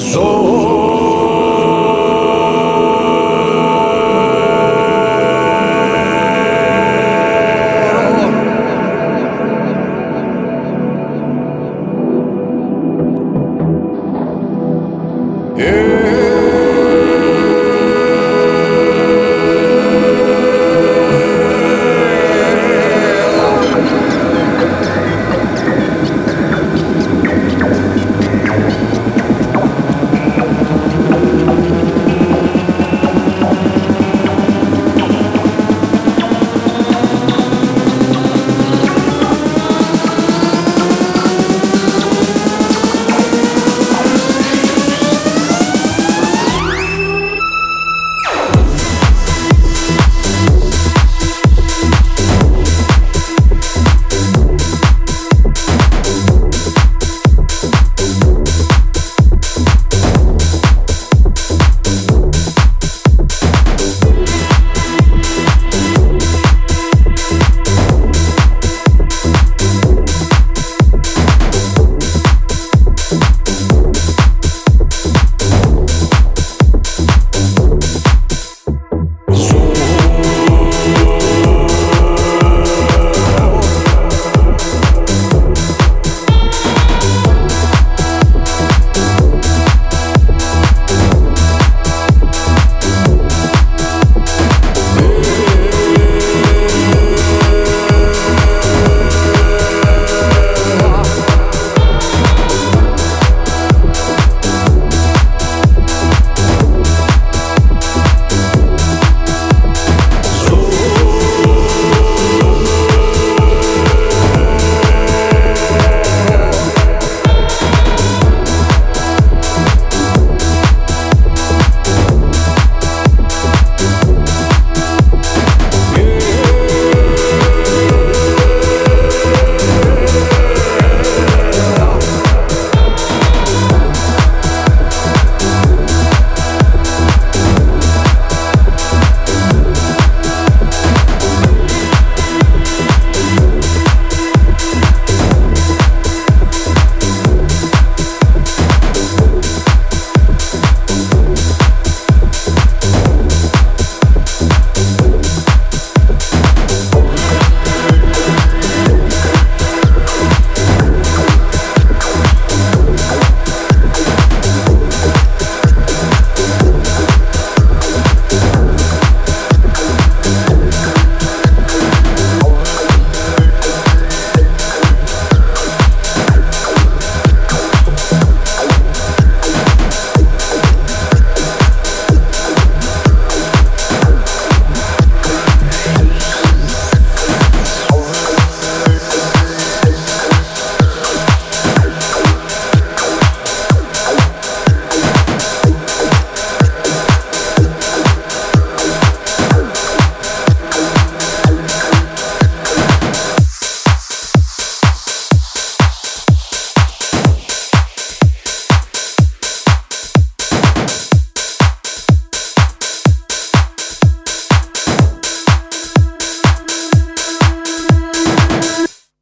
Sou